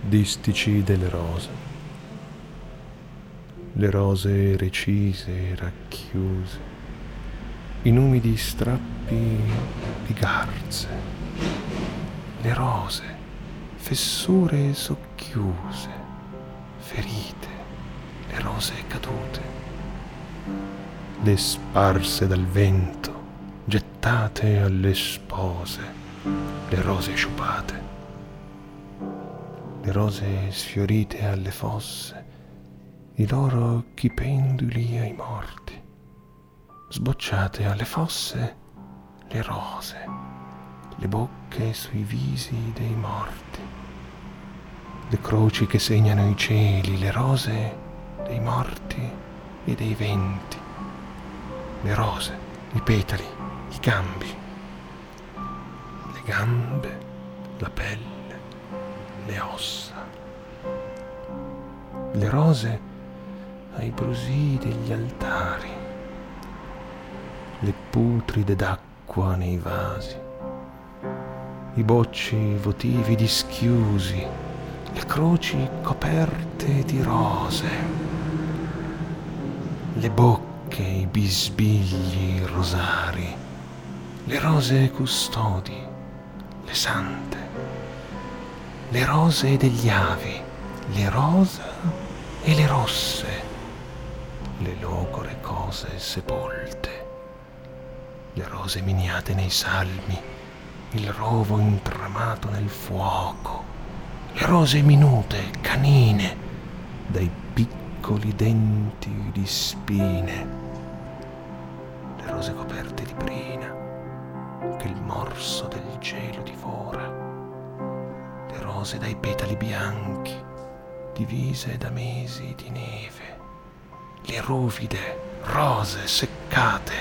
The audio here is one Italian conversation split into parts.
distici delle rose. Le rose recise e racchiuse, in umidi strappi di garze. Le rose, fessure socchiuse, ferite, le rose cadute, le sparse dal vento, gettate alle spose, le rose sciupate le rose sfiorite alle fosse, i loro occhi penduli ai morti, sbocciate alle fosse le rose, le bocche sui visi dei morti, le croci che segnano i cieli, le rose dei morti e dei venti, le rose, i petali, i gambi, le gambe, la pelle le ossa. Le rose ai brusii degli altari, le putride d'acqua nei vasi, i bocci votivi dischiusi, le croci coperte di rose, le bocche, i bisbigli, rosari, le rose custodi, le sante le rose degli avi, le rosa e le rosse, le logore cose sepolte, le rose miniate nei salmi, il rovo intramato nel fuoco, le rose minute, canine, dai piccoli denti di spine, le rose coperte di brina, che il morso del cielo divora rose dai petali bianchi, divise da mesi di neve, le ruvide rose seccate,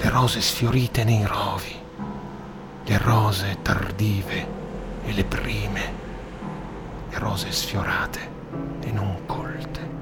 le rose sfiorite nei rovi, le rose tardive e le prime, le rose sfiorate e non colte